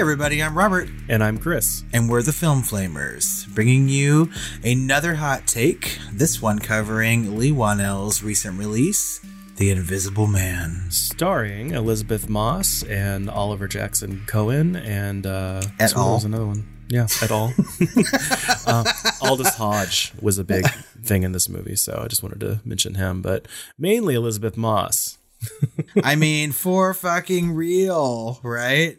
Hey everybody, I'm Robert, And I'm Chris. and we're the Film Flamers, bringing you another hot take. This one covering Leigh Whannell's recent release, The Invisible Man. Starring Elizabeth Moss and Oliver Jackson Cohen and uh Et so there al. was another one. Yeah, at all. uh, Aldis Hodge was a big thing in this movie, so I just wanted to mention him, but mainly Elizabeth Moss. I mean, for fucking real, right?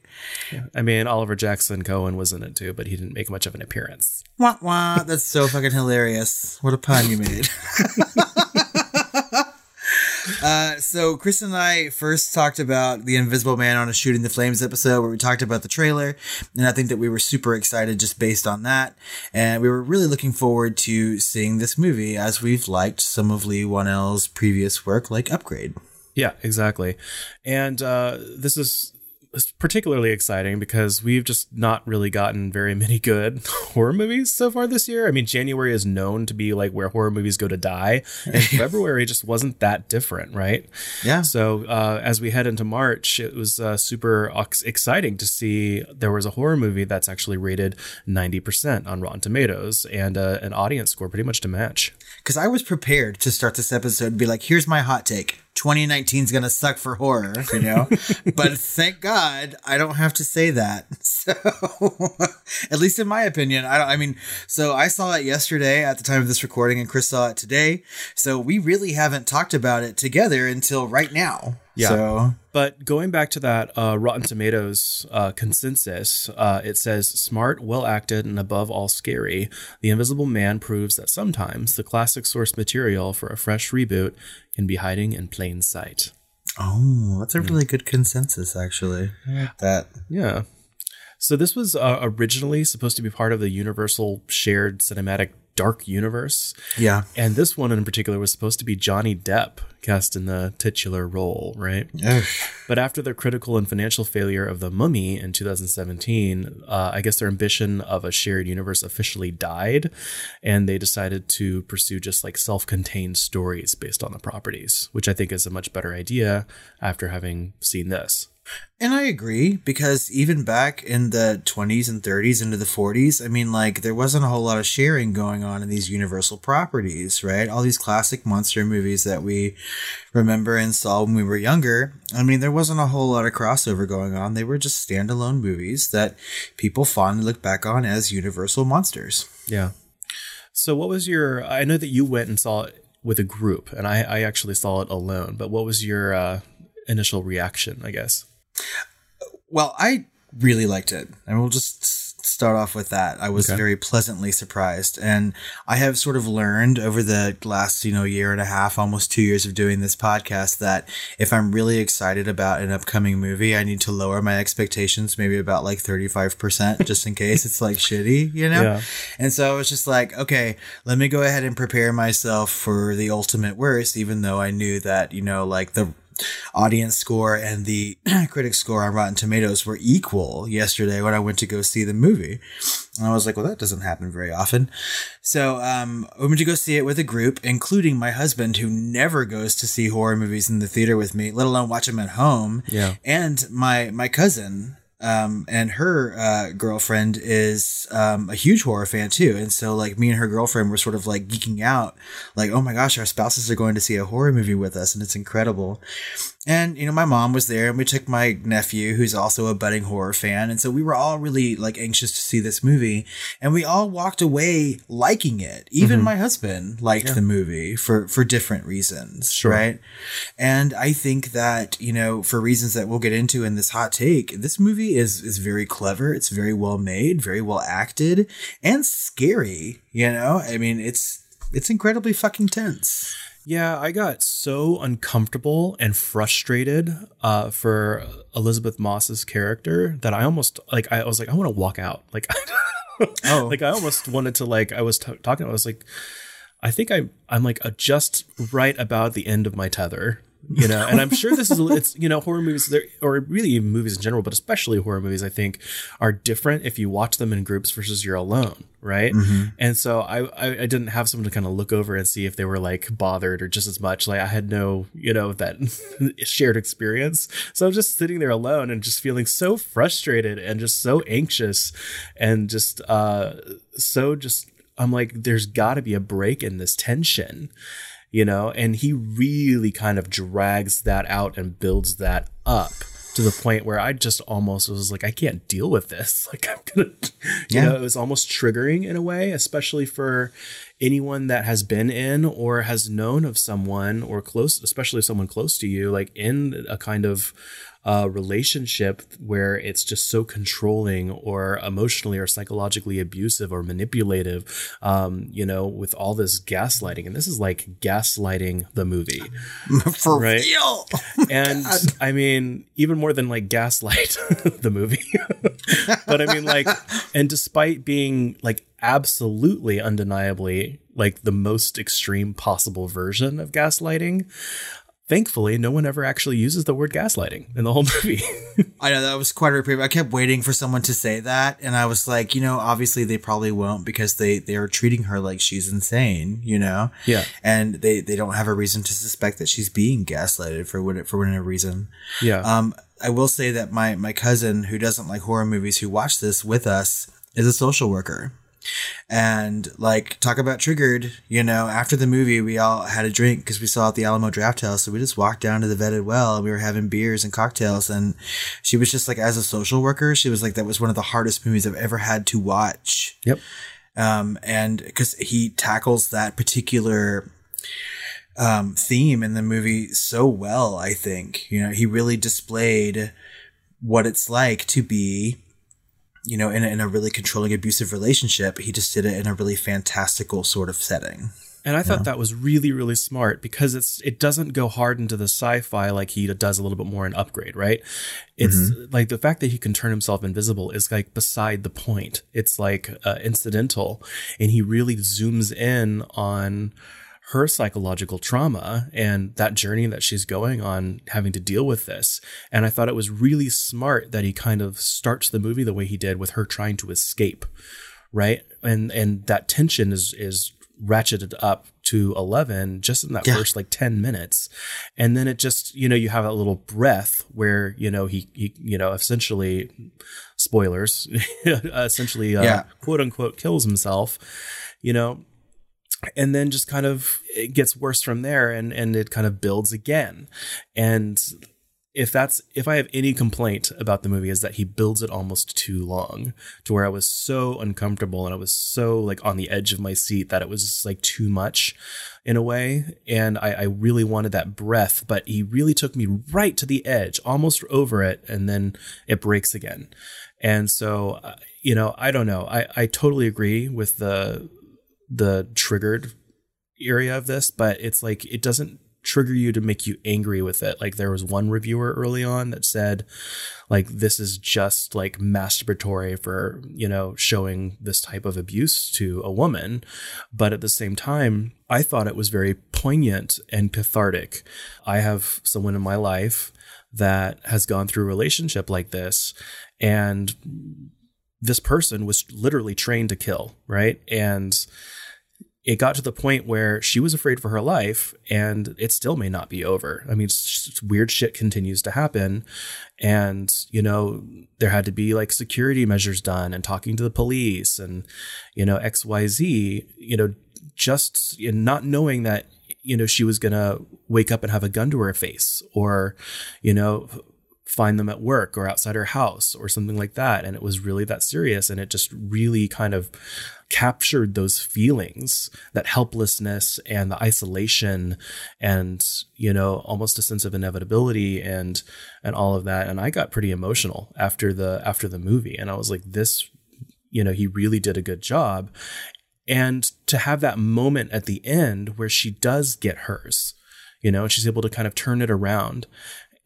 I mean, Oliver Jackson Cohen was in it too, but he didn't make much of an appearance. Wah wah. That's so fucking hilarious. What a pun you made. Uh, so Chris and I first talked about the Invisible Man on a Shooting the Flames episode where we talked about the trailer, and I think that we were super excited just based on that, and we were really looking forward to seeing this movie as we've liked some of Leigh Whannell's previous work, like Upgrade. Yeah, exactly. And uh, this is particularly exciting because we've just not really gotten very many good horror movies so far this year. I mean, January is known to be like where horror movies go to die, and February just wasn't that different, right? Yeah. So uh, as we head into March, it was uh, super ox- exciting to see there was a horror movie that's actually rated 90% on Rotten Tomatoes and uh, an audience score pretty much to match. Because I was prepared to start this episode and be like, here's my hot take. 2019 is going to suck for horror, you know? but thank God I don't have to say that. So, at least in my opinion, I don't, I mean, so I saw it yesterday at the time of this recording and Chris saw it today. So we really haven't talked about it together until right now. Yeah. So, But going back to that uh, Rotten Tomatoes uh, consensus, uh, it says smart, well acted, and above all scary. The Invisible Man proves that sometimes the classic source material for a fresh reboot can be hiding in plain sight. oh, that's a really good consensus, actually. I like that. Yeah. So this was uh, originally supposed to be part of the Universal shared cinematic dark universe. Yeah. And this one in particular was supposed to be Johnny Depp cast in the titular role, right? Ugh. But after the critical and financial failure of The Mummy in 2017, uh, I guess their ambition of a shared universe officially died, and they decided to pursue just like self contained stories based on the properties, which I think is a much better idea after having seen this. And I agree because even back in the 20s and 30s into the 40s, I mean, like, there wasn't a whole lot of sharing going on in these universal properties, right? All these classic monster movies that we remember and saw when we were younger. I mean, there wasn't a whole lot of crossover going on. They were just standalone movies that people fondly look back on as universal monsters. Yeah. So, what was your? I know that you went and saw it with a group, and I, I actually saw it alone. But what was your uh, initial reaction? I guess. Well, I really liked it. And we'll just start off with that. I was Okay. very pleasantly surprised. And I have sort of learned over the last, you know, year and a half, almost two years of doing this podcast that if I'm really excited about an upcoming movie, I need to lower my expectations maybe about like 35% just in case it's like shitty, you know? Yeah. And so I was just like, okay, let me go ahead and prepare myself for the ultimate worst, even though I knew that, you know, like the audience score and the critic score on Rotten Tomatoes were equal yesterday when I went to go see the movie. And I was like, well, that doesn't happen very often. So um, I went to go see it with a group, including my husband, who never goes to see horror movies in the theater with me, let alone watch them at home. Yeah. And my my cousin, um, and her uh, girlfriend is um, a huge horror fan too. And so, like, me and her girlfriend were sort of like geeking out, like, oh my gosh, our spouses are going to see a horror movie with us, and it's incredible. And, you know, my mom was there, and we took my nephew, who's also a budding horror fan. And so we were all really like anxious to see this movie. And we all walked away liking it. Even my husband liked the movie for, for different reasons. Sure. Right. And I think that, you know, for reasons that we'll get into in this hot take, this movie is, is very clever. It's very well made, very well acted, and scary. You know, I mean, it's, it's incredibly fucking tense. Yeah, I got so uncomfortable and frustrated uh, for Elizabeth Moss's character that I almost like I was like I want to walk out. Like, Oh. like I almost wanted to like I was t- talking. I was like, I think I I'm like uh, just right about the end of my tether you know and i'm sure this is it's you know horror movies or really even movies in general but especially horror movies i think are different if you watch them in groups versus you're alone right? Mm-hmm. and so I, I, I didn't have someone to kind of look over and see if they were like bothered or just as much. Like i had no you know that shared experience. So i'm just sitting there alone and just feeling so frustrated and just so anxious and just uh so just i'm like there's got to be a break in this tension you know, and he really kind of drags that out and builds that up to the point where I just almost was like, I can't deal with this. Like, I'm gonna, you yeah. know, it was almost triggering in a way, especially for anyone that has been in or has known of someone or close, especially someone close to you, like in a kind of uh, relationship where it's just so controlling or emotionally or psychologically abusive or manipulative, um, you know, with all this gaslighting. And this is like gaslighting the movie. For right? real. and I mean, even more than like gaslight the movie. but I mean, like, and despite being like absolutely undeniably like the most extreme possible version of gaslighting thankfully, no one ever actually uses the word gaslighting in the whole movie. I know that was quite a reprieve. I kept waiting for someone to say that, and I was like, you know, obviously they probably won't because they they are treating her like she's insane, you know. Yeah. And they they don't have a reason to suspect that she's being gaslighted for what for whatever reason. Yeah. Um, I will say that my my cousin who doesn't like horror movies who watched this with us is a social worker and like talk about triggered you know after the movie we all had a drink because we saw at the alamo drafthouse so we just walked down to the vetted well and we were having beers and cocktails and she was just like as a social worker she was like that was one of the hardest movies i've ever had to watch. Yep. Um and because he tackles that particular um theme in the movie so well i think. You know he really displayed what it's like to be you know, in a, in a really controlling abusive relationship. He just did it in a really fantastical sort of setting. And I thought yeah. that was really, really smart because it's it doesn't go hard into the sci-fi like he does a little bit more in Upgrade, right? It's mm-hmm. like the fact that he can turn himself invisible is like beside the point. It's like uh, incidental, and he really zooms in on her psychological trauma and that journey that she's going on having to deal with this. And I thought it was really smart that he kind of starts the movie the way he did with her trying to escape, right? And and that tension is is ratcheted up to 11 just in that yeah. first like 10 minutes and then it just you know you have a little breath where you know he, he you know essentially spoilers essentially uh, yeah. quote unquote kills himself you know and then just kind of it gets worse from there and and it kind of builds again. And if that's if i have any complaint about the movie is that he builds it almost too long to where i was so uncomfortable and i was so like on the edge of my seat that it was just like too much in a way. And I, I really wanted that breath but he really took me right to the edge almost over it and then it breaks again. And so uh, you know i don't know. I i totally agree with the the triggered area of this, but it's like it doesn't trigger you to make you angry with it. Like there was one reviewer early on that said like this is just like masturbatory for, you know, showing this type of abuse to a woman, but at the same time, I thought it was very poignant and cathartic. I have someone in my life that has gone through a relationship like this and this person was literally trained to kill, right? And it got to the point where she was afraid for her life and it still may not be over. I mean, weird shit continues to happen. And, you know, there had to be like security measures done and talking to the police and, you know, XYZ, you know, just not knowing that, you know, she was going to wake up and have a gun to her face or, you know, find them at work or outside her house or something like that. And it was really that serious. And it just really kind of captured those feelings, that helplessness and the isolation and, you know, almost a sense of inevitability and, and all of that. And I got pretty emotional after the, after the movie. And I was like, this, you know, he really did a good job. And to have that moment at the end where she does get hers, you know, and she's able to kind of turn it around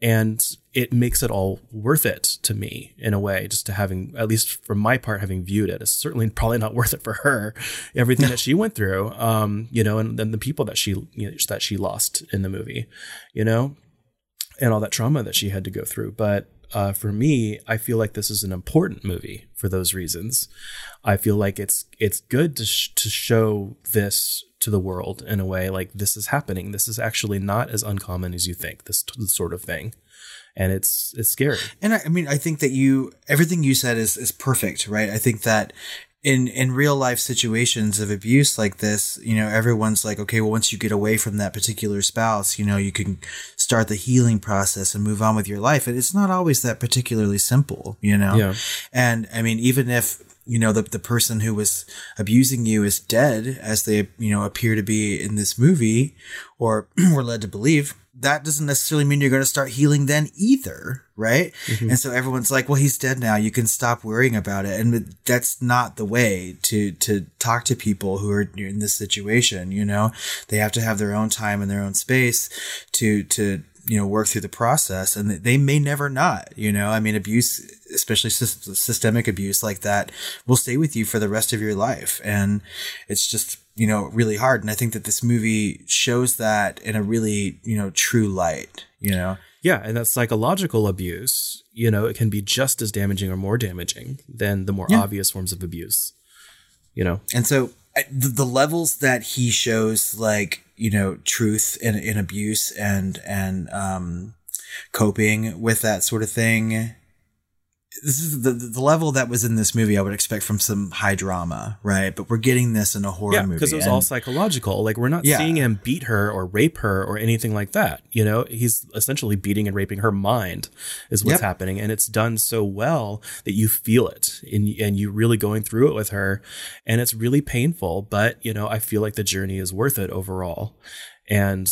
and it makes it all worth it to me in a way just to having at least from my part having viewed it it's certainly probably not worth it for her everything that she went through um you know and then the people that she you know, that she lost in the movie you know and all that trauma that she had to go through. But uh, for me, I feel like this is an important movie for those reasons. I feel like it's it's good to sh- to show this to the world in a way like this is happening. This is actually not as uncommon as you think. This, this sort of thing, and it's it's scary. And I, I mean, I think that you everything you said is is perfect, right? I think that in in real life situations of abuse like this, you know, everyone's like, okay, well, once you get away from that particular spouse, you know, you can start the healing process and move on with your life. And it's not always that particularly simple, you know. Yeah. And I mean, even if you know the the person who was abusing you is dead, as they you know appear to be in this movie, or we're led to believe, that doesn't necessarily mean you're going to start healing then either, right? Mm-hmm. And so everyone's like, "Well, he's dead now. You can stop worrying about it." And that's not the way to to talk to people who are in this situation. You know, they have to have their own time and their own space to to you know work through the process and they may never not you know i mean abuse especially sys- systemic abuse like that will stay with you for the rest of your life and it's just you know really hard and i think that this movie shows that in a really you know true light you know Yeah, and that psychological abuse, you know, it can be just as damaging or more damaging than the more Yeah. obvious forms of abuse. You know, and so the, the levels that he shows like you know truth in, in abuse and and um coping with that sort of thing this is the the level that was in this movie I would expect from some high drama, right? But we're getting this in a horror yeah, movie. because it was and- all psychological. Like we're not Yeah. seeing him beat her or rape her or anything like that. You know, he's essentially beating and raping her mind is what's Yep. happening, and it's done so well that you feel it and and you really going through it with her, and it's really painful. But you know, I feel like the journey is worth it overall, and.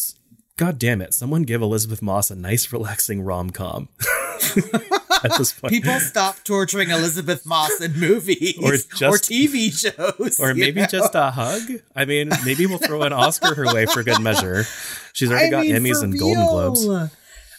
God damn it! Someone give Elizabeth Moss a nice, relaxing rom com. At this point, People stop torturing Elizabeth Moss in movies Or or, TV shows, or maybe know? just a hug. I mean, maybe we'll throw an Oscar her way for good measure. She's already I got mean, Emmys and Golden Globes.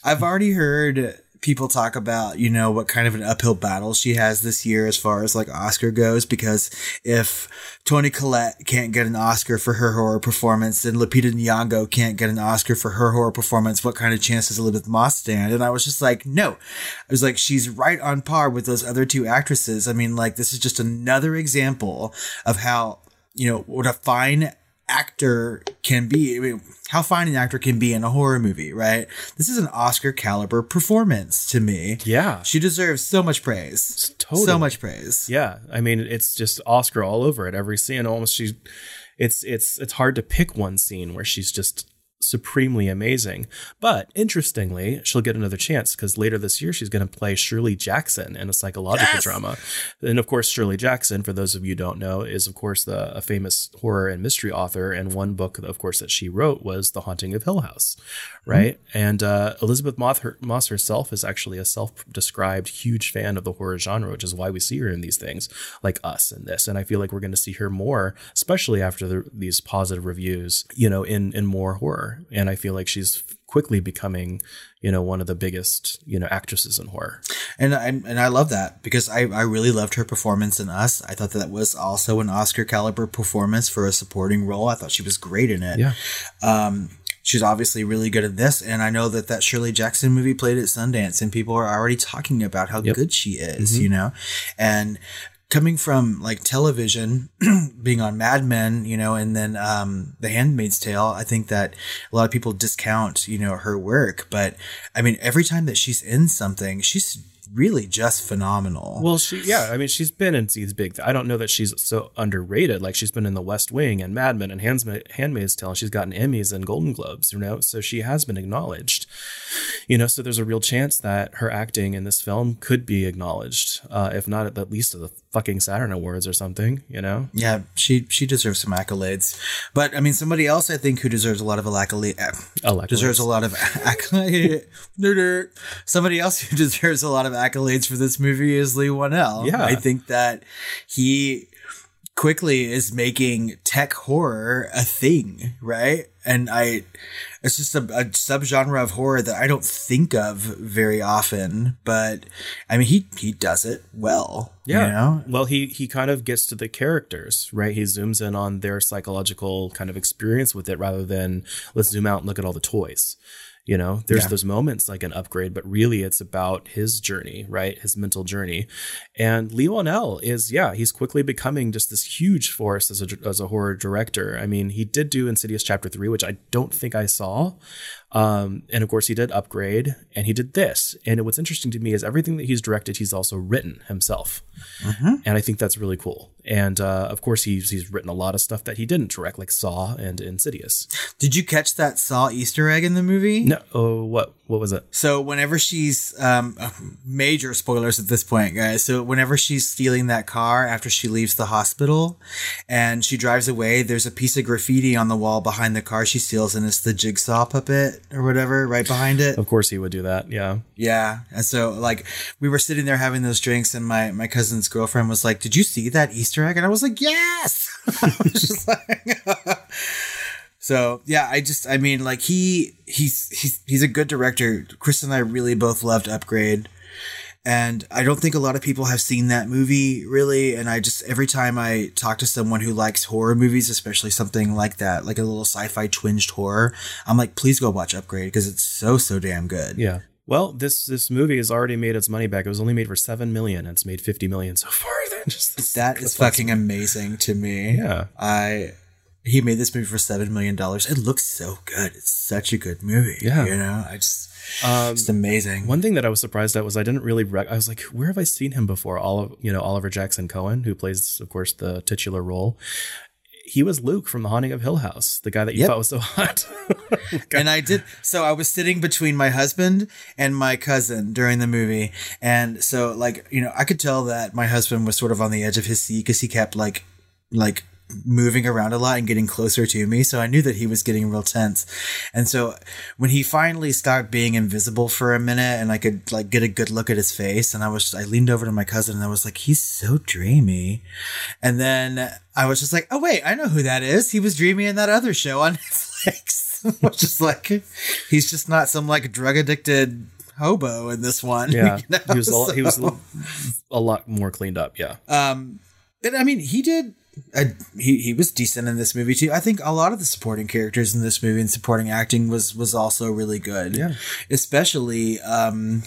I've already heard people talk about, you know, what kind of an uphill battle she has this year as far as like Oscar goes, because if Toni Collette can't get an Oscar for her horror performance, then Lupita Nyong'o can't get an Oscar for her horror performance. What kind of chance does Elizabeth Moss stand? And I was just like, no. I was like, she's right on par with those other two actresses. I mean, like, this is just another example of how, you know, what a fine actor can be. I mean, how fine an actor can be in a horror movie, right? This is an Oscar caliber performance to me. Yeah. She deserves so much praise. Totally. So much praise. Yeah, I mean, it's just Oscar all over it. Every scene, almost she's. It's it's it's hard to pick one scene where she's just supremely amazing. But interestingly, she'll get another chance because later this year she's going to play Shirley Jackson in a psychological Yes! drama. And of course, Shirley Jackson, for those of you who don't know, is of course the a famous horror and mystery author. And one book, of course, that she wrote was The Haunting of Hill House, right? And uh, Elizabeth Moss, her, Moss herself is actually a self-described huge fan of the horror genre, which is why we see her in these things like us in this. And I feel like we're going to see her more, especially after the, these positive reviews, you know, in in more horror. And I feel like she's quickly becoming, you know, one of the biggest, you know, actresses in horror. And I and I love that because I, I really loved her performance in Us. I thought that was also an Oscar caliber performance for a supporting role. I thought she was great in it. Yeah. Um, she's obviously really good at this, and I know that that Shirley Jackson movie played at Sundance, and people are already talking about how good she is. You know, and coming from like television, being on Mad Men, you know, and then um, The Handmaid's Tale, I think that a lot of people discount, you know, her work. But I mean, every time that she's in something, she's really just phenomenal. Well, she, yeah, I mean, she's been in these big. I don't know that she's so underrated. Like she's been in The West Wing and Mad Men and Handsma- Handmaid's Tale. And she's gotten Emmys and Golden Globes, you know. So she has been acknowledged, you know. So there's a real chance that her acting in this film could be acknowledged, uh, if not at the least of the fucking Saturn Awards or something, you know. Yeah, she she deserves some accolades. But I mean, somebody else I think who deserves a lot of accolade Accolades. deserves a lot of accolade. somebody else who deserves a lot of accolades for this movie is Leigh Whannell. Yeah. I think that he quickly is making tech horror a thing, right? And I, it's just a, a subgenre of horror that I don't think of very often. But I mean, he he does it well. Yeah. you know? Well, he he kind of gets to the characters, right? He zooms in on their psychological kind of experience with it rather than let's zoom out and look at all the toys. You know, there's Yeah. those moments like an upgrade, but really it's about his journey, right? His mental journey. And Leigh Whannell is, yeah, he's quickly becoming just this huge force as a, as a horror director. I mean, he did do Insidious Chapter 3, which I don't think I saw. Um, and of course, he did Upgrade and he did this. And what's interesting to me is everything that he's directed, he's also written himself. And I think that's really cool. And uh, of course, he's, he's written a lot of stuff that he didn't direct, like Saw and Insidious. Did you catch that Saw Easter egg in the movie? No, oh, what what was it? So whenever she's um uh, major spoilers at this point, guys. So whenever she's stealing that car after she leaves the hospital and she drives away, there's a piece of graffiti on the wall behind the car she steals and it's the jigsaw puppet or whatever right behind it. Of course, he would do that. Yeah. Yeah. And so like we were sitting there having those drinks and my my cousin's girlfriend was like, "Did you see that Easter egg?" And I was like, "Yes." I was just like So, yeah, I just I mean like he he's he's he's a good director. Chris and I really both loved Upgrade. And I don't think a lot of people have seen that movie really. And I just, every time I talk to someone who likes horror movies, especially something like that, like a little sci fi twinged horror, I'm like, please go watch Upgrade because it's so, so damn good. Yeah. Well, this this movie has already made its money back. It was only made for seven million. And it's made fifty million so far. Just That is fucking amazing to me. Yeah. I he made this movie for seven million dollars. It looks so good. It's such a good movie. Yeah. You know, I just Um, it's amazing. One thing that I was surprised at was I didn't really. Rec- I was like, where have I seen him before? Oliver, you know, Oliver Jackson Cohen, who plays, of course, the titular role. He was Luke from The Haunting of Hill House, the guy that you Yep. thought was so hot. and I did so I was sitting between my husband and my cousin during the movie. And so like, you know, I could tell that my husband was sort of on the edge of his seat because he kept like like moving around a lot and getting closer to me. So I knew that he was getting real tense. And so when he finally stopped being invisible for a minute and I could like get a good look at his face and I was I leaned over to my cousin and I was like, he's so dreamy. And then I was just like, oh wait, I know who that is. He was dreamy in that other show on Netflix. Which is like he's just not some like drug addicted hobo in this one. yeah, you know? he was a, he was So- a lot more cleaned up. Yeah, um, but I mean, he did. Uh, he he was decent in this movie too. I think a lot of the supporting characters in this movie and supporting acting was was also really good. Yeah. especially um,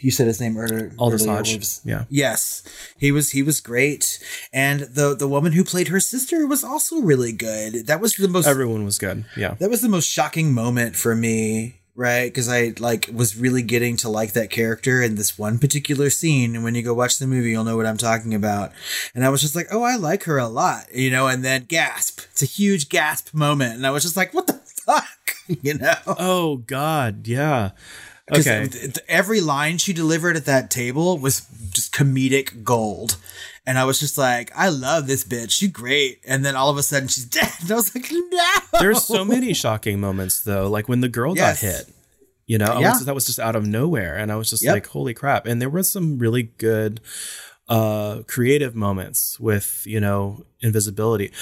you said his name earlier. Aldis Hodge. was- Yeah. Yes, he was he was great, and the the woman who played her sister was also really good. That was the most everyone was good. Yeah, that was the most shocking moment for me right? Because i like was really getting to like that character in this one particular scene and when you go watch the movie you'll know what i'm talking about. And i was just like oh i like her a lot you know and then gasp. It's a huge gasp moment and i was just like what the fuck? You know? Oh God, yeah. Okay. every line she delivered at that table was just comedic gold and I was just like, I love this bitch. She's great. And then all of a sudden she's dead. And I was like, no. There's so many shocking moments though, like when the girl Yes. got hit. You know, Yeah. was- that was just out of nowhere, and I was just Yep. like, "Holy crap!" And there were some really good, uh, creative moments with you know invisibility.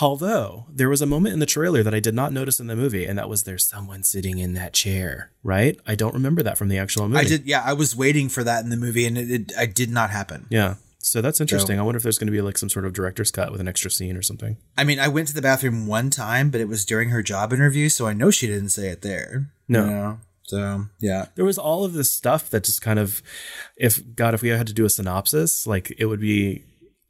Although there was a moment in the trailer that I did not notice in the movie, and that was there's someone sitting in that chair. Right? I don't remember that from the actual movie. I did. Yeah. I was waiting for that in the movie and it, it I did not happen. Yeah. So that's interesting. I wonder if there's going to be like some sort of director's cut with an extra scene or something. I mean, I went to the bathroom one time, but it was during her job interview. So I know she didn't say it there. No. You know? So yeah. there was all of this stuff that just kind of if god if we had to do a synopsis like it would be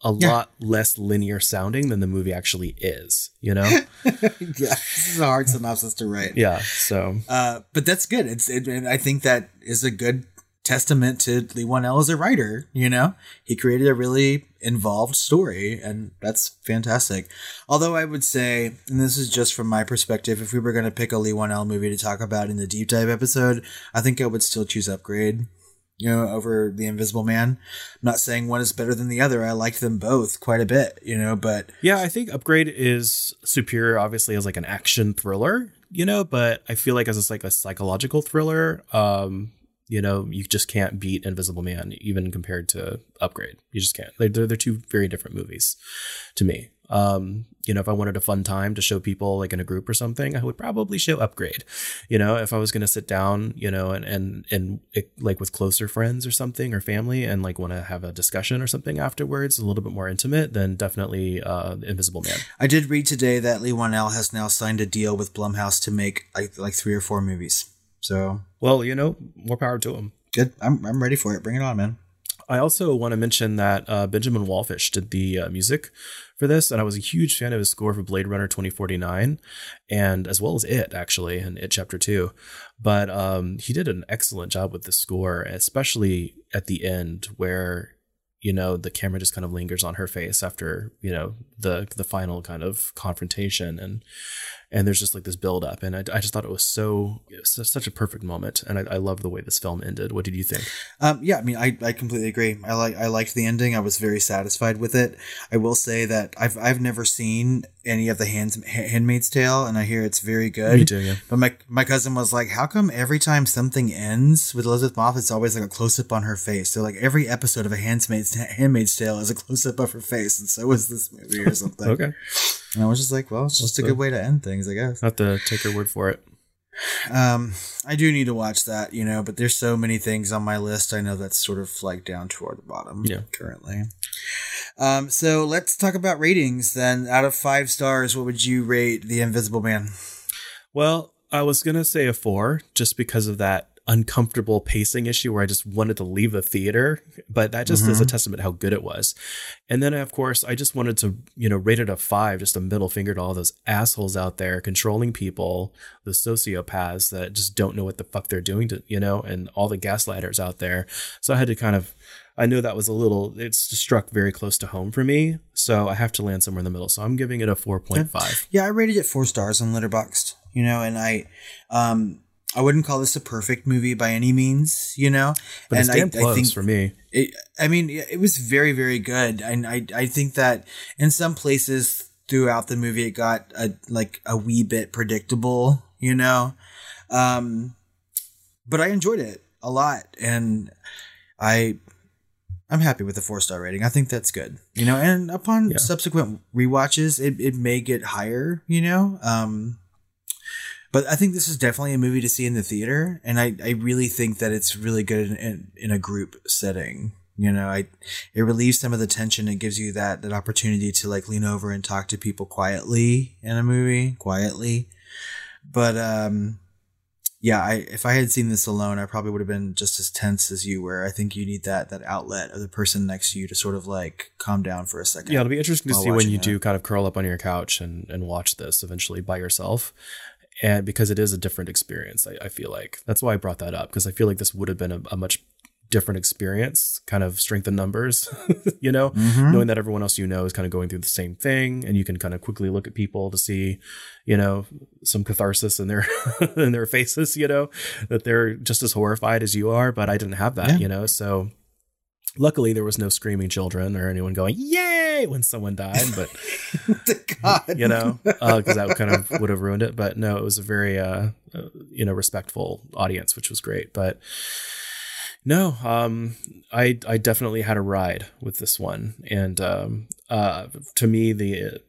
a Yeah. lot less linear sounding than the movie actually is you know Yeah. This is a hard synopsis to write. yeah so Uh, but that's good. It's, it, and I think that is a good testament to Leigh Whannell as a writer. You know, he created a really involved story, and that's fantastic. Although I would say, and this is just from my perspective, if we were going to pick a Leigh Whannell movie to talk about in the deep dive episode, I think I would still choose Upgrade. You know, over the Invisible Man. I'm not saying one is better than the other. I liked them both quite a bit. You know, but yeah i think upgrade is superior obviously as like an action thriller you know but i feel like as it's like a psychological thriller um you know you just can't beat invisible man even compared to upgrade. You just can't. They're, they're, two very different movies to me. Um you know if i wanted a fun time to show people like in a group or something i would probably show upgrade. You know if i was going to sit down you know and and and it, like with closer friends or something or family and like want to have a discussion or something afterwards a little bit more intimate then definitely uh invisible man. I did read today that Leigh Whannell has now signed a deal with Blumhouse to make like like three or four movies. So Well, you know, more power to him. good. I'm I'm ready for it. Bring it on, man. I also want to mention that uh, Benjamin Wallfisch did the uh, music for this, and I was a huge fan of his score for Blade Runner 2049, and as well as It, actually, and It Chapter 2. But um, he did an excellent job with the score, especially at the end where you know the camera just kind of lingers on her face after you know the the final kind of confrontation and and there's just like this build up and i, I just thought it was so it was such a perfect moment and I, I love the way this film ended what did you think Um, yeah, I mean, I, I completely agree. I like I liked the ending. I was very satisfied with it. I will say that I've I've never seen any of the Hands, Handmaid's Tale, and I hear it's very good. Me too, yeah. But my my cousin was like, "How come every time something ends with Elizabeth Moss, it's always like a close up on her face? So like every episode of a Handmaid's Handmaid's Tale is a close up of her face, and so is this movie or something." okay And I was just like, "Well, it's just a the- good way to end things, I guess." Have to take your word for it Um, I do need to watch that, you know, but there's so many things on my list. I know that's sort of like down toward the bottom Yeah. currently. Um, so let's talk about ratings then. Out of five stars, what would you rate The Invisible Man? Well, I was going to say a four just because of that uncomfortable pacing issue where I just wanted to leave the theater, but that just is a testament how good it was. And then, of course, I just wanted to, you know, rate it a five, just a middle finger to all those assholes out there controlling people, the sociopaths that just don't know what the fuck they're doing to, you know, and all the gaslighters out there. So I had to kind of, I knew that was a little, it's struck very close to home for me. So I have to land somewhere in the middle. So I'm giving it a 4.5. Yeah, I rated it four stars on Letterboxd, you know, and I, um, I wouldn't call this a perfect movie by any means, you know, But and it's damn close for me. It, I mean, it was very, very good, and I, I think that in some places throughout the movie, it got a like a wee bit predictable, you know, um, but I enjoyed it a lot, and I, I'm happy with the four star rating. I think that's good, you know, and upon Yeah. subsequent rewatches, it, it may get higher, you know, um. But I think this is definitely a movie to see in the theater, and I, I really think that it's really good in, in, in a group setting. You know, I it relieves some of the tension. It gives you that that opportunity to like lean over and talk to people quietly in a movie, quietly. But um, yeah, I if I had seen this alone, I probably would have been just as tense as you were. I think you need that that outlet of the person next to you to sort of like calm down for a second. Yeah, it'll be interesting to see when you it. do kind of curl up on your couch and, and watch this eventually by yourself. And because it is a different experience, I, I feel like that's why I brought that up because I feel like this would have been a, a much different experience, kind of strength in numbers, you know, Mm-hmm. knowing that everyone else you know is kind of going through the same thing and you can kind of quickly look at people to see, you know, some catharsis in their in their faces, you know, that they're just as horrified as you are, but I didn't have that, Yeah. you know. So luckily there was no screaming children or anyone going, "Yay!" when someone died, but God, you know, because that kind of would have ruined it. But no, it was a very, uh, uh, you know, respectful audience, which was great. But no, um, I I definitely had a ride with this one, and um, uh, to me the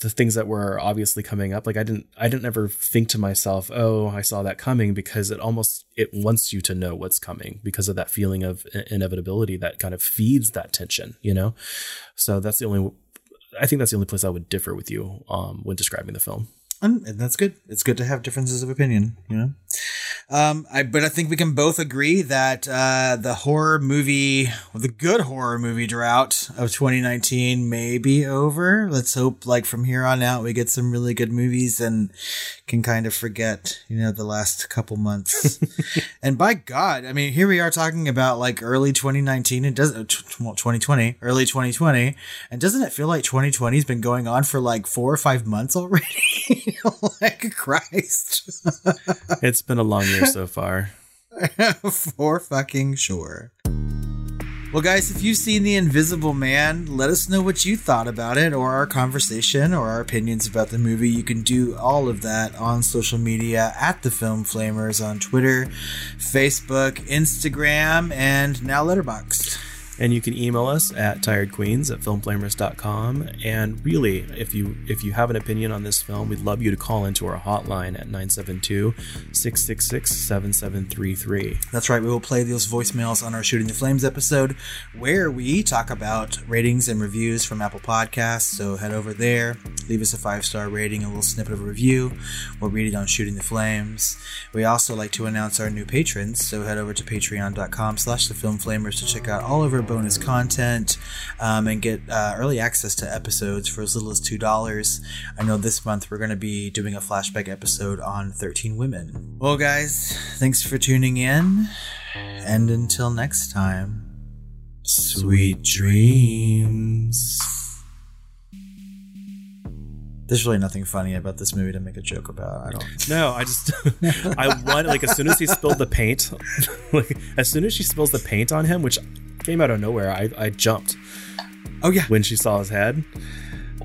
the things that were obviously coming up like i didn't i didn't ever think to myself oh i saw that coming because it almost it wants you to know what's coming because of that feeling of inevitability that kind of feeds that tension you know so that's the only i think that's the only place i would differ with you um when describing the film and, and that's good. It's good to have differences of opinion, you know. Um, I but I think we can both agree that uh, the horror movie, the good horror movie drought of 2019 may be over. Let's hope, like from here on out, we get some really good movies and can kind of forget, you know, the last couple months. and by God, I mean, here we are talking about like early 2019. It doesn't, t- t- well, 2020, early 2020, and doesn't it feel like 2020 has been going on for like four or five months already? like Christ, it's been a long year so far for fucking sure. Well, guys, if you've seen The Invisible Man, let us know what you thought about it, or our conversation, or our opinions about the movie. You can do all of that on social media at The Film Flamers on Twitter, Facebook, Instagram, and now Letterboxd. And you can email us at tiredqueens at filmflamers.com. And really, if you if you have an opinion on this film, we'd love you to call into our hotline at 972 666 7733. That's right. We will play those voicemails on our Shooting the Flames episode where we talk about ratings and reviews from Apple Podcasts. So head over there, leave us a five star rating, a little snippet of a review. We'll read it on Shooting the Flames. We also like to announce our new patrons. So head over to patreon.com slash the film flamers to check out all of our bonus content um, and get uh, early access to episodes for as little as $2. I know this month we're going to be doing a flashback episode on 13 women. Well, guys, thanks for tuning in. And until next time, sweet dreams. There's really nothing funny about this movie to make a joke about. I don't. No, I just I want like as soon as he spilled the paint, like as soon as she spills the paint on him, which came out of nowhere, I I jumped Oh yeah. when she saw his head.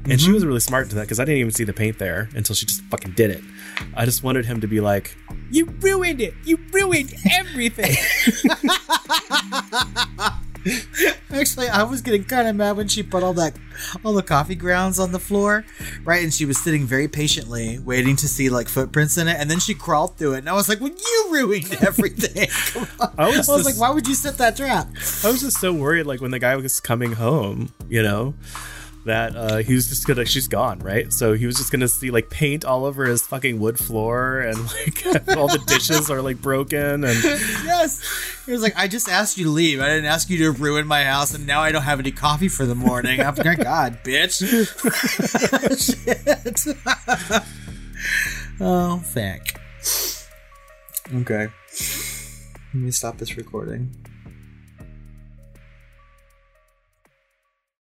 And she mm-hmm. was really smart to that because I didn't even see the paint there until she just fucking did it. I just wanted him to be like, "You ruined it! You ruined everything!" Actually, I was getting kind of mad when she put all that, all the coffee grounds on the floor, right? And she was sitting very patiently, waiting to see like footprints in it, and then she crawled through it, and I was like, "Well, you ruined everything." I was I was just- like, "Why would you set that trap?" I was just so worried, like when the guy was coming home, you know, that uh, he was just gonna, she's gone, right? So he was just gonna see like paint all over his fucking wood floor, and like all the dishes are like broken, and Yes. He was like, "I just asked you to leave. I didn't ask you to ruin my house, and now I don't have any coffee for the morning." I'm like, "God, bitch." Shit. oh, thank. Okay. Let me stop this recording.